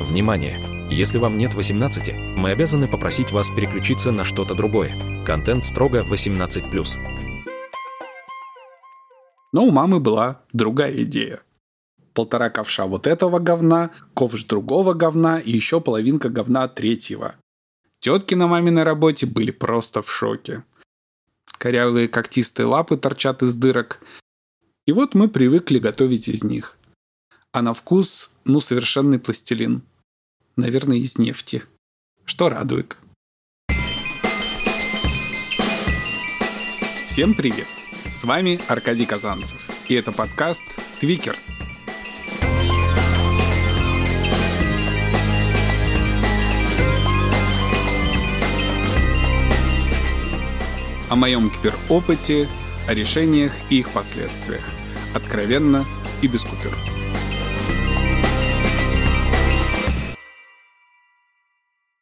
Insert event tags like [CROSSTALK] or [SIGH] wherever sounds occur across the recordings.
Внимание! Если вам нет 18, мы обязаны попросить вас переключиться на что-то другое. Контент строго 18+. Но у мамы была другая идея. Полтора ковша вот этого говна, ковш другого говна и еще половинка говна третьего. Тетки на маминой работе были просто в шоке. Корявые когтистые лапы торчат из дырок. И вот мы привыкли готовить из них. А на вкус, ну, совершенный пластилин. Наверное, из нефти. Что радует. Всем привет! С вами Аркадий Казанцев. И это подкаст «Твикер», о моем квир-опыте, о решениях и их последствиях. Откровенно и без купюр.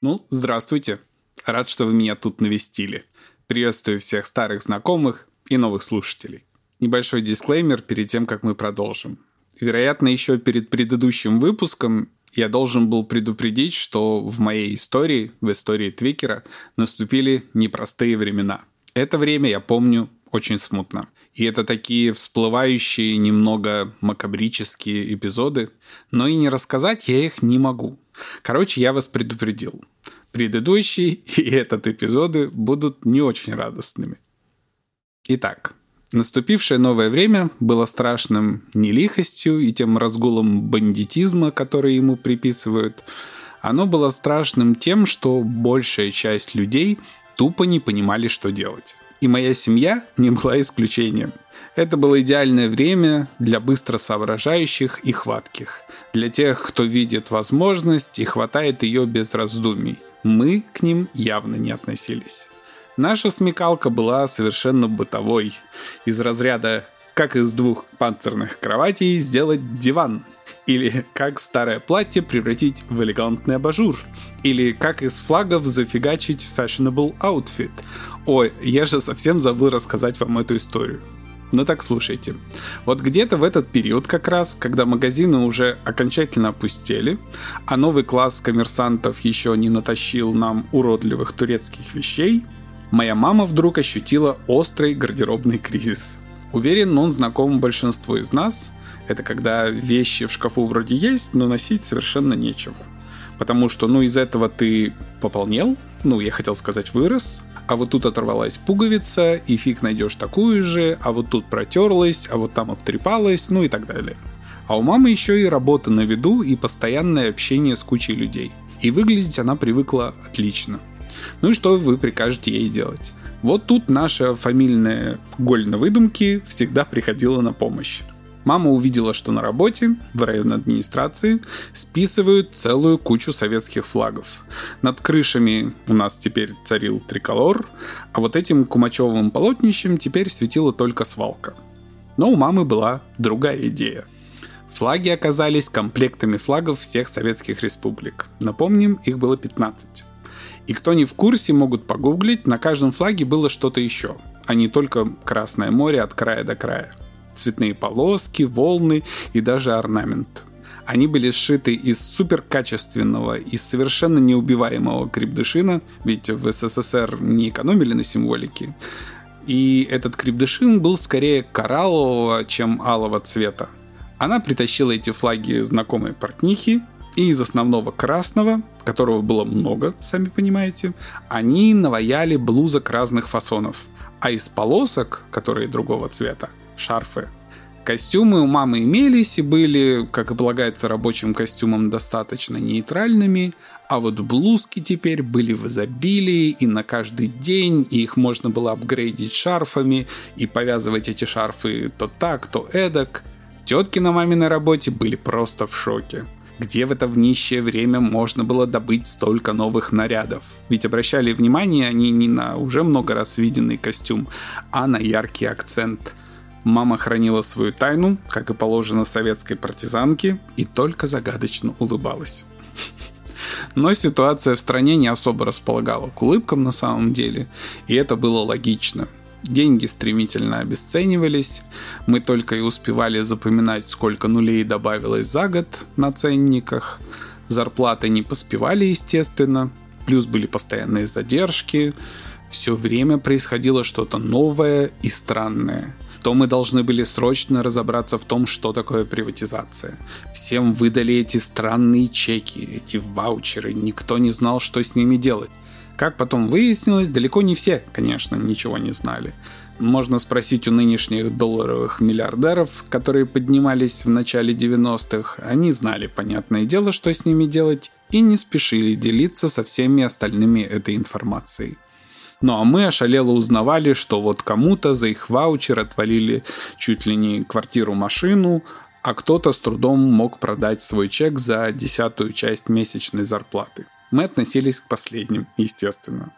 Ну, здравствуйте. Рад, что вы меня тут навестили. Приветствую всех старых знакомых и новых слушателей. Небольшой дисклеймер перед тем, как мы продолжим. Вероятно, еще перед предыдущим выпуском я должен был предупредить, что в моей истории, в истории Твикера, наступили непростые времена – это время я помню очень смутно. И это такие всплывающие, немного макабрические эпизоды. Но и не рассказать я их не могу. Короче, я вас предупредил. Предыдущий [LAUGHS] и этот эпизоды будут не очень радостными. Итак, наступившее новое время было страшным не лихостью и тем разгулом бандитизма, который ему приписывают. Оно было страшным тем, что большая часть людей тупо не понимали, что делать. И моя семья не была исключением. Это было идеальное время для быстро соображающих и хватких. Для тех, кто видит возможность и хватает ее без раздумий. Мы к ним явно не относились. Наша смекалка была совершенно бытовой. Из разряда «как из двух панцирных кроватей сделать диван», или как старое платье превратить в элегантный абажур. Или как из флагов зафигачить fashionable outfit. Ой, я же совсем забыл рассказать вам эту историю. Ну так слушайте. Вот где-то в этот период как раз, когда магазины уже окончательно опустели, а новый класс коммерсантов еще не натащил нам уродливых турецких вещей, моя мама вдруг ощутила острый гардеробный кризис. Уверен, он знаком большинству из нас – это когда вещи в шкафу вроде есть, но носить совершенно нечего. Потому что, ну, из этого ты пополнел, ну, я хотел сказать, вырос, а вот тут оторвалась пуговица, и фиг найдешь такую же, а вот тут протерлась, а вот там обтрепалась, ну и так далее. А у мамы еще и работа на виду и постоянное общение с кучей людей. И выглядеть она привыкла отлично. Ну и что вы прикажете ей делать? Вот тут наша фамильная голь на выдумке всегда приходила на помощь. Мама увидела, что на работе, в районной администрации, списывают целую кучу советских флагов. Над крышами у нас теперь царил триколор, а вот этим кумачевым полотнищем теперь светила только свалка. Но у мамы была другая идея. Флаги оказались комплектами флагов всех советских республик. Напомним, их было 15. И кто не в курсе, могут погуглить, на каждом флаге было что-то еще, а не только Красное море от края до края цветные полоски, волны и даже орнамент. Они были сшиты из суперкачественного и совершенно неубиваемого крепдышина, ведь в СССР не экономили на символике. И этот крепдышин был скорее кораллового, чем алого цвета. Она притащила эти флаги знакомой портнихи, и из основного красного, которого было много, сами понимаете, они наваяли блузок разных фасонов. А из полосок, которые другого цвета, шарфы. Костюмы у мамы имелись и были, как и полагается рабочим костюмам, достаточно нейтральными, а вот блузки теперь были в изобилии и на каждый день, и их можно было апгрейдить шарфами и повязывать эти шарфы то так, то эдак. Тетки на маминой работе были просто в шоке. Где в это в нищее время можно было добыть столько новых нарядов? Ведь обращали внимание они не на уже много раз виденный костюм, а на яркий акцент – Мама хранила свою тайну, как и положено советской партизанке, и только загадочно улыбалась. Но ситуация в стране не особо располагала к улыбкам на самом деле, и это было логично. Деньги стремительно обесценивались, мы только и успевали запоминать, сколько нулей добавилось за год на ценниках. Зарплаты не поспевали, естественно. Плюс были постоянные задержки. Все время происходило что-то новое и странное то мы должны были срочно разобраться в том, что такое приватизация. Всем выдали эти странные чеки, эти ваучеры, никто не знал, что с ними делать. Как потом выяснилось, далеко не все, конечно, ничего не знали. Можно спросить у нынешних долларовых миллиардеров, которые поднимались в начале 90-х. Они знали, понятное дело, что с ними делать, и не спешили делиться со всеми остальными этой информацией. Ну а мы ошалело узнавали, что вот кому-то за их ваучер отвалили чуть ли не квартиру-машину, а кто-то с трудом мог продать свой чек за десятую часть месячной зарплаты. Мы относились к последним, естественно.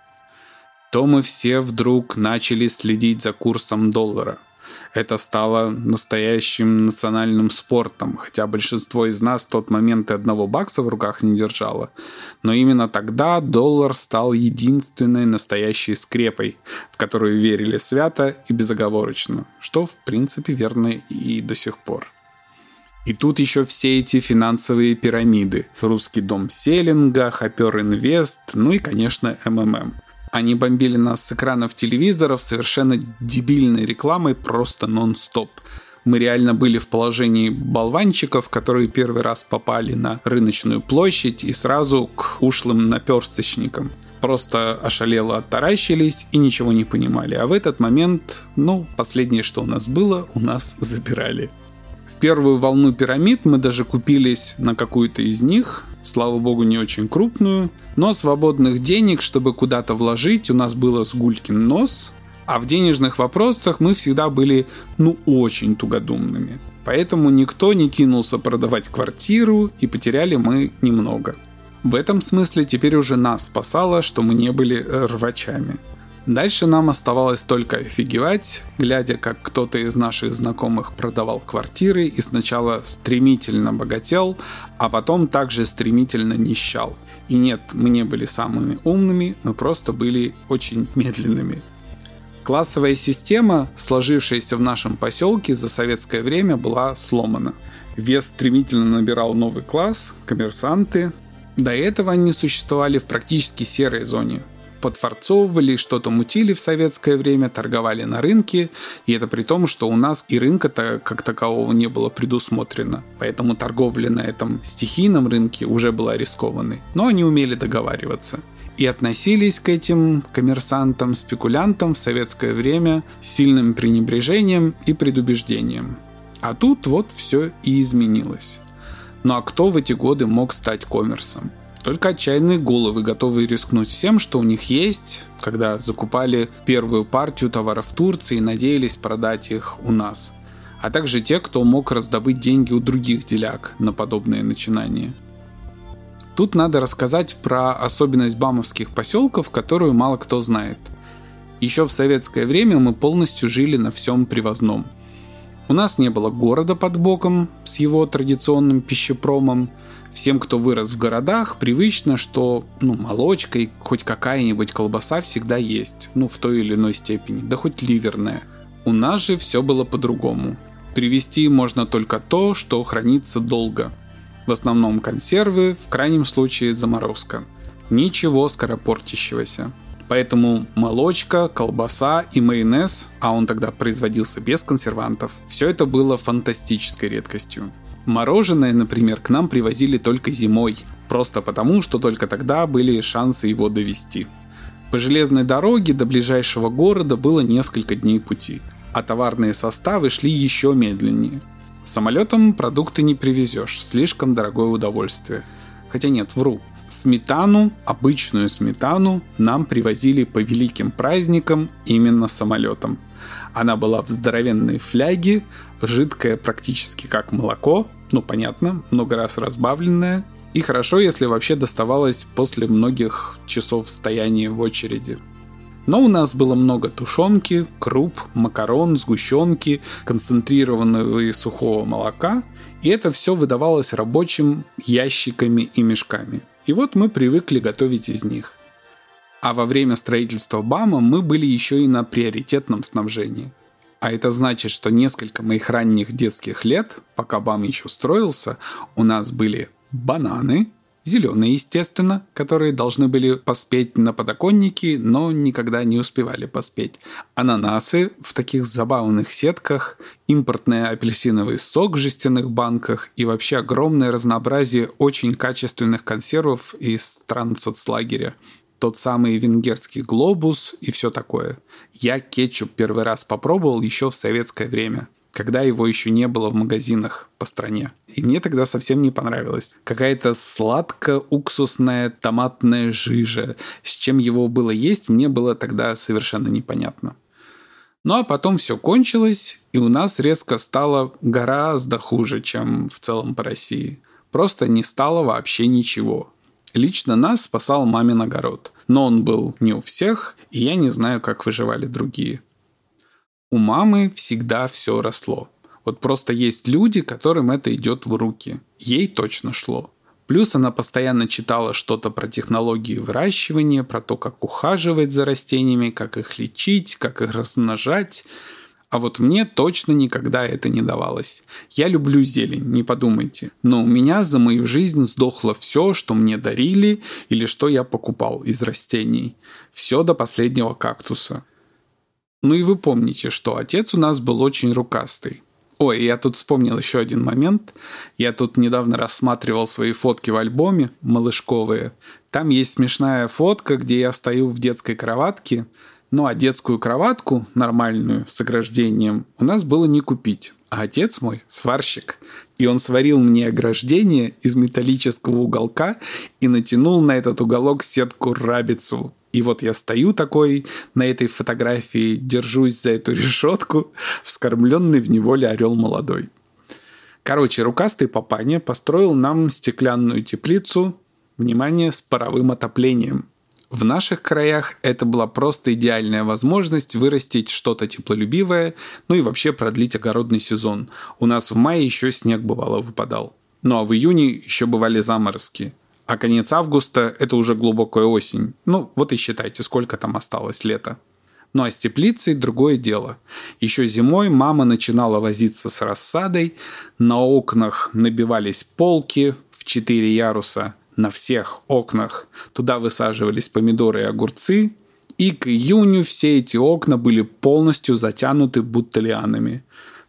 То мы все вдруг начали следить за курсом доллара – это стало настоящим национальным спортом, хотя большинство из нас в тот момент и одного бакса в руках не держало. Но именно тогда доллар стал единственной настоящей скрепой, в которую верили свято и безоговорочно, что в принципе верно и до сих пор. И тут еще все эти финансовые пирамиды. Русский дом Селинга, Хопер Инвест, ну и, конечно, МММ. Они бомбили нас с экранов телевизоров совершенно дебильной рекламой просто нон-стоп. Мы реально были в положении болванчиков, которые первый раз попали на рыночную площадь и сразу к ушлым наперсточникам. Просто ошалело оттаращились и ничего не понимали. А в этот момент, ну, последнее, что у нас было, у нас забирали. В первую волну пирамид мы даже купились на какую-то из них, слава богу, не очень крупную. Но свободных денег, чтобы куда-то вложить, у нас было с гулькин нос. А в денежных вопросах мы всегда были, ну, очень тугодумными. Поэтому никто не кинулся продавать квартиру, и потеряли мы немного. В этом смысле теперь уже нас спасало, что мы не были рвачами. Дальше нам оставалось только офигевать, глядя, как кто-то из наших знакомых продавал квартиры и сначала стремительно богател, а потом также стремительно нищал. И нет, мы не были самыми умными, мы просто были очень [LAUGHS] медленными. Классовая система, сложившаяся в нашем поселке за советское время, была сломана. Вес стремительно набирал новый класс, коммерсанты. До этого они существовали в практически серой зоне, подфорцовывали, что-то мутили в советское время, торговали на рынке, и это при том, что у нас и рынка-то как такового не было предусмотрено. Поэтому торговля на этом стихийном рынке уже была рискованной. Но они умели договариваться и относились к этим коммерсантам, спекулянтам в советское время с сильным пренебрежением и предубеждением. А тут вот все и изменилось. Ну а кто в эти годы мог стать коммерсом? Только отчаянные головы, готовые рискнуть всем, что у них есть, когда закупали первую партию товаров в Турции и надеялись продать их у нас. А также те, кто мог раздобыть деньги у других деляк на подобные начинания. Тут надо рассказать про особенность бамовских поселков, которую мало кто знает. Еще в советское время мы полностью жили на всем привозном. У нас не было города под боком с его традиционным пищепромом, всем, кто вырос в городах, привычно, что ну, молочка и хоть какая-нибудь колбаса всегда есть, ну, в той или иной степени, да хоть ливерная. У нас же все было по-другому. Привезти можно только то, что хранится долго. В основном консервы, в крайнем случае заморозка. Ничего скоропортящегося. Поэтому молочка, колбаса и майонез, а он тогда производился без консервантов, все это было фантастической редкостью. Мороженое, например, к нам привозили только зимой, просто потому, что только тогда были шансы его довести. По железной дороге до ближайшего города было несколько дней пути, а товарные составы шли еще медленнее. Самолетом продукты не привезешь, слишком дорогое удовольствие. Хотя нет, вру. Сметану, обычную сметану, нам привозили по великим праздникам именно самолетом. Она была в здоровенной фляге, жидкая практически как молоко, ну понятно, много раз разбавленная. И хорошо, если вообще доставалось после многих часов стояния в очереди. Но у нас было много тушенки, круп, макарон, сгущенки, концентрированного и сухого молока, и это все выдавалось рабочим ящиками и мешками. И вот мы привыкли готовить из них. А во время строительства БАМа мы были еще и на приоритетном снабжении. А это значит, что несколько моих ранних детских лет, пока БАМ еще строился, у нас были бананы, Зеленые, естественно, которые должны были поспеть на подоконнике, но никогда не успевали поспеть. Ананасы в таких забавных сетках, импортный апельсиновый сок в жестяных банках и вообще огромное разнообразие очень качественных консервов из стран соцлагеря тот самый венгерский глобус и все такое. Я кетчуп первый раз попробовал еще в советское время когда его еще не было в магазинах по стране. И мне тогда совсем не понравилось. Какая-то сладко-уксусная томатная жижа. С чем его было есть, мне было тогда совершенно непонятно. Ну а потом все кончилось, и у нас резко стало гораздо хуже, чем в целом по России. Просто не стало вообще ничего. Лично нас спасал мамин огород. Но он был не у всех, и я не знаю, как выживали другие у мамы всегда все росло. Вот просто есть люди, которым это идет в руки. Ей точно шло. Плюс она постоянно читала что-то про технологии выращивания, про то, как ухаживать за растениями, как их лечить, как их размножать. А вот мне точно никогда это не давалось. Я люблю зелень, не подумайте. Но у меня за мою жизнь сдохло все, что мне дарили или что я покупал из растений. Все до последнего кактуса. Ну и вы помните, что отец у нас был очень рукастый. Ой, я тут вспомнил еще один момент. Я тут недавно рассматривал свои фотки в альбоме, малышковые. Там есть смешная фотка, где я стою в детской кроватке. Ну а детскую кроватку, нормальную, с ограждением, у нас было не купить. А отец мой сварщик. И он сварил мне ограждение из металлического уголка и натянул на этот уголок сетку-рабицу и вот я стою такой на этой фотографии, держусь за эту решетку, вскормленный в неволе орел молодой. Короче, рукастый папаня построил нам стеклянную теплицу, внимание, с паровым отоплением. В наших краях это была просто идеальная возможность вырастить что-то теплолюбивое, ну и вообще продлить огородный сезон. У нас в мае еще снег бывало выпадал. Ну а в июне еще бывали заморозки – а конец августа – это уже глубокая осень. Ну, вот и считайте, сколько там осталось лета. Ну а с теплицей другое дело. Еще зимой мама начинала возиться с рассадой, на окнах набивались полки в четыре яруса, на всех окнах. Туда высаживались помидоры и огурцы, и к июню все эти окна были полностью затянуты будто.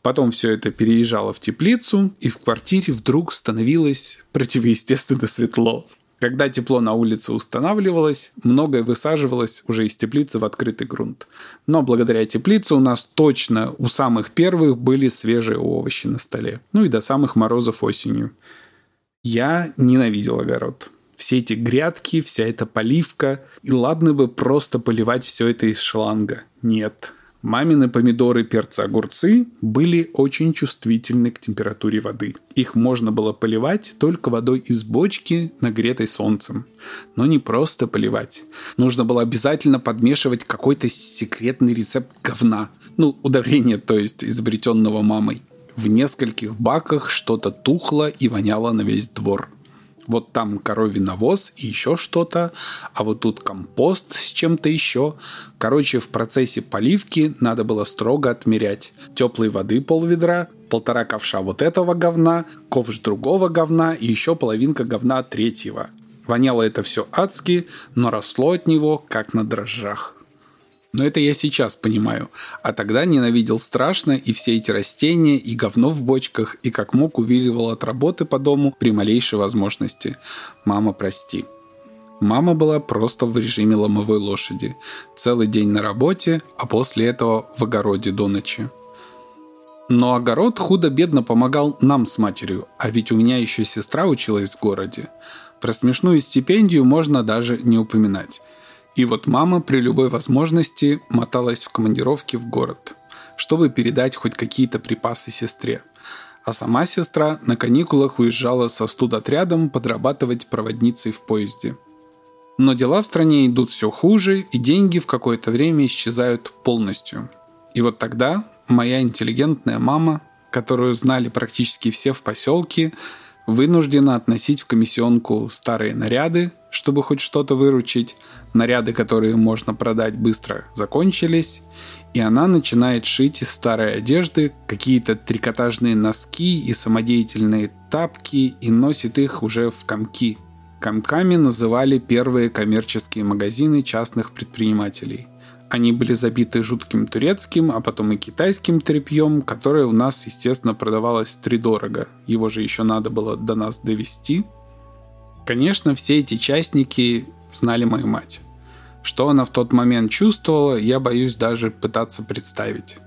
Потом все это переезжало в теплицу, и в квартире вдруг становилось противоестественно светло. Когда тепло на улице устанавливалось, многое высаживалось уже из теплицы в открытый грунт. Но благодаря теплице у нас точно у самых первых были свежие овощи на столе. Ну и до самых морозов осенью. Я ненавидел огород. Все эти грядки, вся эта поливка. И ладно бы просто поливать все это из шланга. Нет. Мамины помидоры, перцы, огурцы были очень чувствительны к температуре воды. Их можно было поливать только водой из бочки, нагретой солнцем. Но не просто поливать. Нужно было обязательно подмешивать какой-то секретный рецепт говна. Ну, удобрения, то есть изобретенного мамой. В нескольких баках что-то тухло и воняло на весь двор вот там коровий навоз и еще что-то, а вот тут компост с чем-то еще. Короче, в процессе поливки надо было строго отмерять. Теплой воды пол ведра, полтора ковша вот этого говна, ковш другого говна и еще половинка говна третьего. Воняло это все адски, но росло от него, как на дрожжах. Но это я сейчас понимаю. А тогда ненавидел страшно и все эти растения, и говно в бочках, и как мог увиливал от работы по дому при малейшей возможности. Мама, прости. Мама была просто в режиме ломовой лошади. Целый день на работе, а после этого в огороде до ночи. Но огород худо-бедно помогал нам с матерью, а ведь у меня еще сестра училась в городе. Про смешную стипендию можно даже не упоминать. И вот мама при любой возможности моталась в командировки в город, чтобы передать хоть какие-то припасы сестре. А сама сестра на каникулах уезжала со студотрядом подрабатывать проводницей в поезде. Но дела в стране идут все хуже, и деньги в какое-то время исчезают полностью. И вот тогда моя интеллигентная мама, которую знали практически все в поселке, вынуждена относить в комиссионку старые наряды, чтобы хоть что-то выручить, наряды, которые можно продать быстро, закончились, и она начинает шить из старой одежды какие-то трикотажные носки и самодеятельные тапки и носит их уже в комки. Комками называли первые коммерческие магазины частных предпринимателей. Они были забиты жутким турецким, а потом и китайским тряпьем, которое у нас, естественно, продавалось втридорого. Его же еще надо было до нас довести. Конечно, все эти частники знали мою мать. Что она в тот момент чувствовала, я боюсь даже пытаться представить.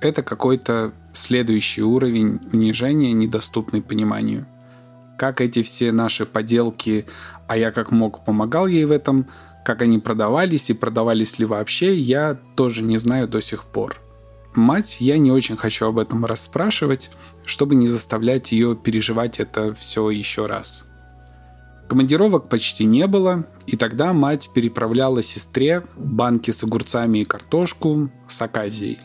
Это какой-то следующий уровень унижения, недоступный пониманию. Как эти все наши поделки, а я как мог помогал ей в этом, как они продавались и продавались ли вообще, я тоже не знаю до сих пор. Мать я не очень хочу об этом расспрашивать, чтобы не заставлять ее переживать это все еще раз. Командировок почти не было, и тогда мать переправляла сестре банки с огурцами и картошку с Аказией.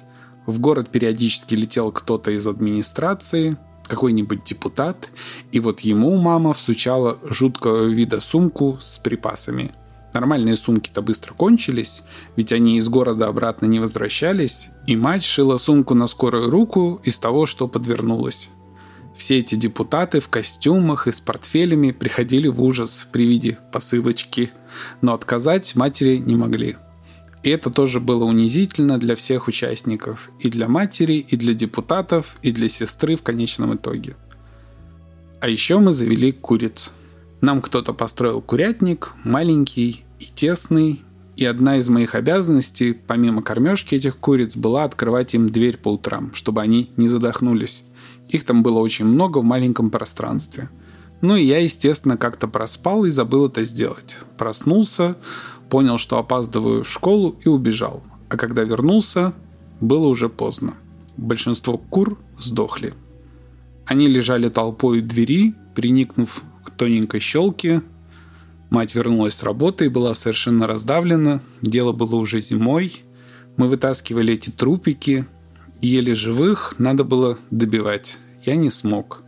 В город периодически летел кто-то из администрации, какой-нибудь депутат, и вот ему мама всучала жуткого вида сумку с припасами. Нормальные сумки-то быстро кончились, ведь они из города обратно не возвращались, и мать шила сумку на скорую руку из того, что подвернулось. Все эти депутаты в костюмах и с портфелями приходили в ужас при виде посылочки, но отказать матери не могли. И это тоже было унизительно для всех участников, и для матери, и для депутатов, и для сестры в конечном итоге. А еще мы завели куриц. Нам кто-то построил курятник, маленький и тесный, и одна из моих обязанностей, помимо кормежки этих куриц, была открывать им дверь по утрам, чтобы они не задохнулись. Их там было очень много в маленьком пространстве. Ну и я, естественно, как-то проспал и забыл это сделать. Проснулся, понял, что опаздываю в школу и убежал. А когда вернулся, было уже поздно. Большинство кур сдохли. Они лежали толпой у двери, приникнув к тоненькой щелке. Мать вернулась с работы и была совершенно раздавлена. Дело было уже зимой. Мы вытаскивали эти трупики, еле живых надо было добивать. Я не смог.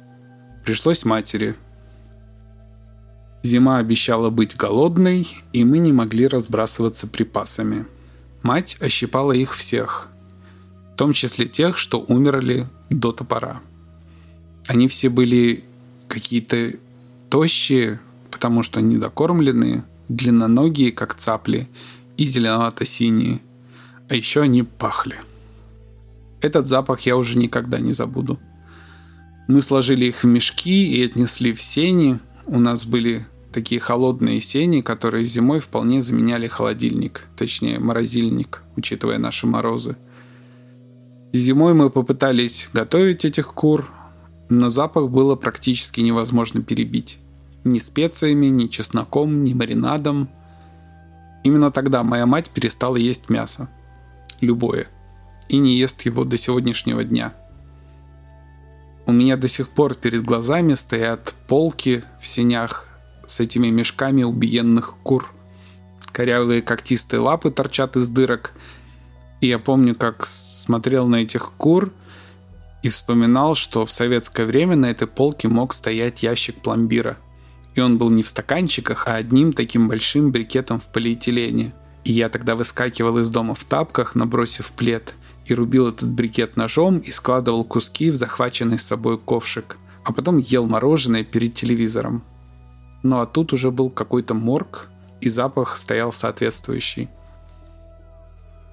Пришлось матери. Зима обещала быть голодной, и мы не могли разбрасываться припасами. Мать ощипала их всех, в том числе тех, что умерли до топора. Они все были какие-то тощие, потому что недокормленные, длинноногие, как цапли, и зеленовато-синие. А еще они пахли – этот запах я уже никогда не забуду. Мы сложили их в мешки и отнесли в сени. У нас были такие холодные сени, которые зимой вполне заменяли холодильник, точнее морозильник, учитывая наши морозы. Зимой мы попытались готовить этих кур, но запах было практически невозможно перебить. Ни специями, ни чесноком, ни маринадом. Именно тогда моя мать перестала есть мясо. Любое – и не ест его до сегодняшнего дня. У меня до сих пор перед глазами стоят полки в сенях с этими мешками убиенных кур. Корявые когтистые лапы торчат из дырок. И я помню, как смотрел на этих кур и вспоминал, что в советское время на этой полке мог стоять ящик пломбира. И он был не в стаканчиках, а одним таким большим брикетом в полиэтилене. И я тогда выскакивал из дома в тапках, набросив плед – и рубил этот брикет ножом и складывал куски в захваченный с собой ковшик, а потом ел мороженое перед телевизором. Ну а тут уже был какой-то морг, и запах стоял соответствующий.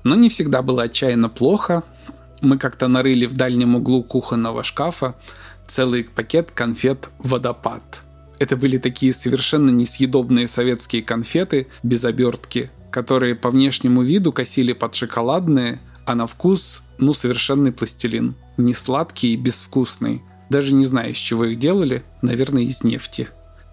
Но не всегда было отчаянно плохо. Мы как-то нарыли в дальнем углу кухонного шкафа целый пакет конфет «Водопад». Это были такие совершенно несъедобные советские конфеты без обертки, которые по внешнему виду косили под шоколадные, а на вкус, ну, совершенный пластилин. Не сладкий и безвкусный. Даже не знаю, из чего их делали, наверное, из нефти.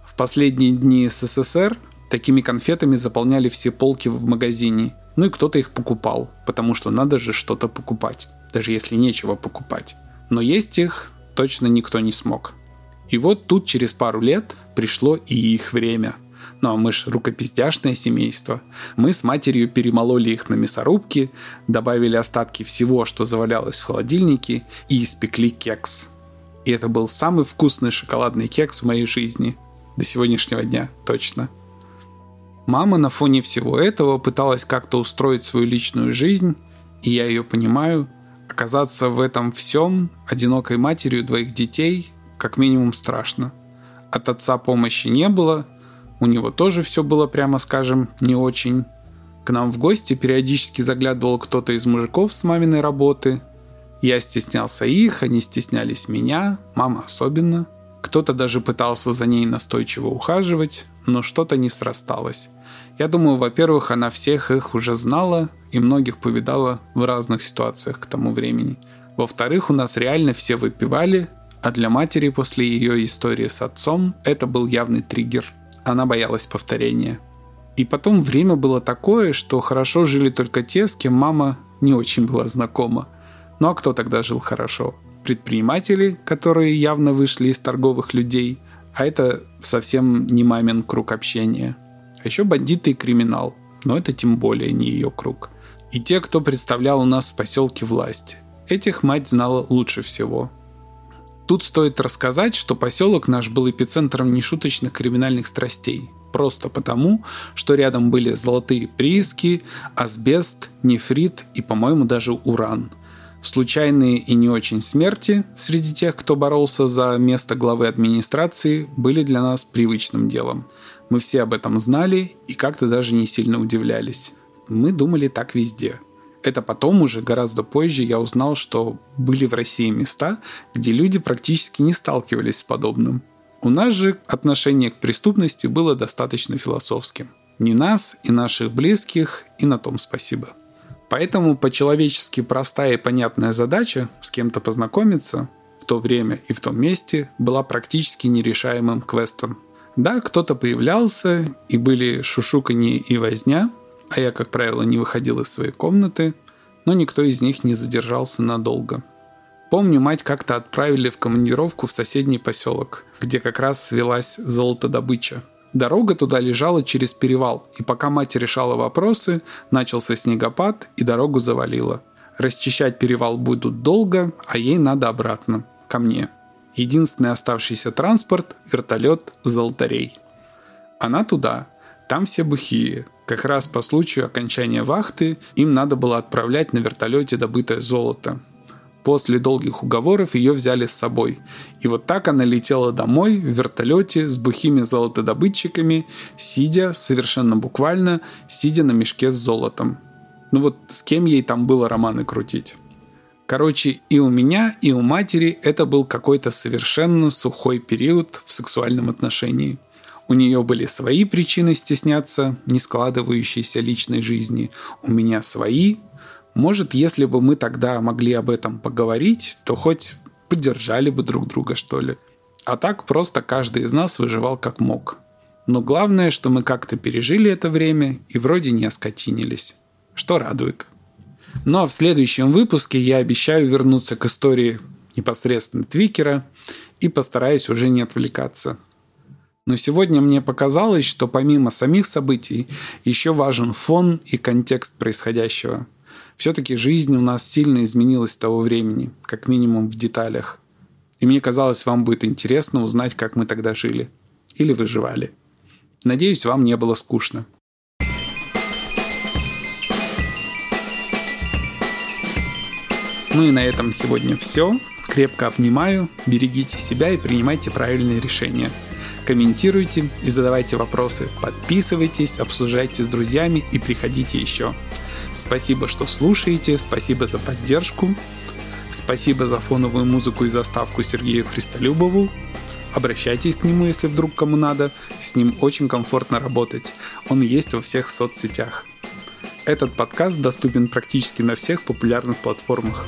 В последние дни СССР такими конфетами заполняли все полки в магазине. Ну и кто-то их покупал, потому что надо же что-то покупать, даже если нечего покупать. Но есть их точно никто не смог. И вот тут через пару лет пришло и их время – ну а мы ж рукопиздяшное семейство. Мы с матерью перемололи их на мясорубке, добавили остатки всего, что завалялось в холодильнике, и испекли кекс. И это был самый вкусный шоколадный кекс в моей жизни. До сегодняшнего дня, точно. Мама на фоне всего этого пыталась как-то устроить свою личную жизнь, и я ее понимаю. Оказаться в этом всем одинокой матерью двоих детей как минимум страшно. От отца помощи не было, у него тоже все было, прямо скажем, не очень. К нам в гости периодически заглядывал кто-то из мужиков с маминой работы. Я стеснялся их, они стеснялись меня, мама особенно. Кто-то даже пытался за ней настойчиво ухаживать, но что-то не срасталось. Я думаю, во-первых, она всех их уже знала и многих повидала в разных ситуациях к тому времени. Во-вторых, у нас реально все выпивали, а для матери после ее истории с отцом это был явный триггер. Она боялась повторения. И потом время было такое, что хорошо жили только те, с кем мама не очень была знакома. Ну а кто тогда жил хорошо? Предприниматели, которые явно вышли из торговых людей, а это совсем не мамин круг общения. А еще бандиты и криминал, но это тем более не ее круг. И те, кто представлял у нас в поселке власть. Этих мать знала лучше всего. Тут стоит рассказать, что поселок наш был эпицентром нешуточных криминальных страстей. Просто потому, что рядом были золотые прииски, асбест, нефрит и, по-моему, даже уран. Случайные и не очень смерти среди тех, кто боролся за место главы администрации, были для нас привычным делом. Мы все об этом знали и как-то даже не сильно удивлялись. Мы думали так везде – это потом уже, гораздо позже, я узнал, что были в России места, где люди практически не сталкивались с подобным. У нас же отношение к преступности было достаточно философским. Не нас и наших близких, и на том спасибо. Поэтому по-человечески простая и понятная задача с кем-то познакомиться в то время и в том месте была практически нерешаемым квестом. Да, кто-то появлялся, и были шушуканье и возня – а я, как правило, не выходил из своей комнаты, но никто из них не задержался надолго. Помню, мать как-то отправили в командировку в соседний поселок, где как раз свелась золотодобыча. Дорога туда лежала через перевал, и пока мать решала вопросы, начался снегопад и дорогу завалило. Расчищать перевал будут долго, а ей надо обратно, ко мне. Единственный оставшийся транспорт – вертолет «Золотарей». Она туда. Там все бухие, как раз по случаю окончания вахты им надо было отправлять на вертолете добытое золото. После долгих уговоров ее взяли с собой. И вот так она летела домой в вертолете с бухими золотодобытчиками, сидя, совершенно буквально, сидя на мешке с золотом. Ну вот с кем ей там было романы крутить? Короче, и у меня, и у матери это был какой-то совершенно сухой период в сексуальном отношении – у нее были свои причины стесняться не складывающейся личной жизни, у меня свои. Может, если бы мы тогда могли об этом поговорить, то хоть поддержали бы друг друга, что ли. А так просто каждый из нас выживал как мог. Но главное, что мы как-то пережили это время и вроде не оскотинились. Что радует. Ну а в следующем выпуске я обещаю вернуться к истории непосредственно Твикера и постараюсь уже не отвлекаться. Но сегодня мне показалось, что помимо самих событий еще важен фон и контекст происходящего. Все-таки жизнь у нас сильно изменилась с того времени, как минимум в деталях. И мне казалось, вам будет интересно узнать, как мы тогда жили. Или выживали. Надеюсь, вам не было скучно. Ну и на этом сегодня все. Крепко обнимаю, берегите себя и принимайте правильные решения – комментируйте и задавайте вопросы, подписывайтесь, обсуждайте с друзьями и приходите еще. Спасибо, что слушаете, спасибо за поддержку, спасибо за фоновую музыку и заставку Сергею Христолюбову. Обращайтесь к нему, если вдруг кому надо, с ним очень комфортно работать. Он есть во всех соцсетях. Этот подкаст доступен практически на всех популярных платформах.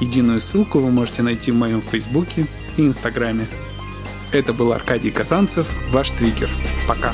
Единую ссылку вы можете найти в моем фейсбуке и инстаграме. Это был Аркадий Казанцев, ваш Твикер. Пока.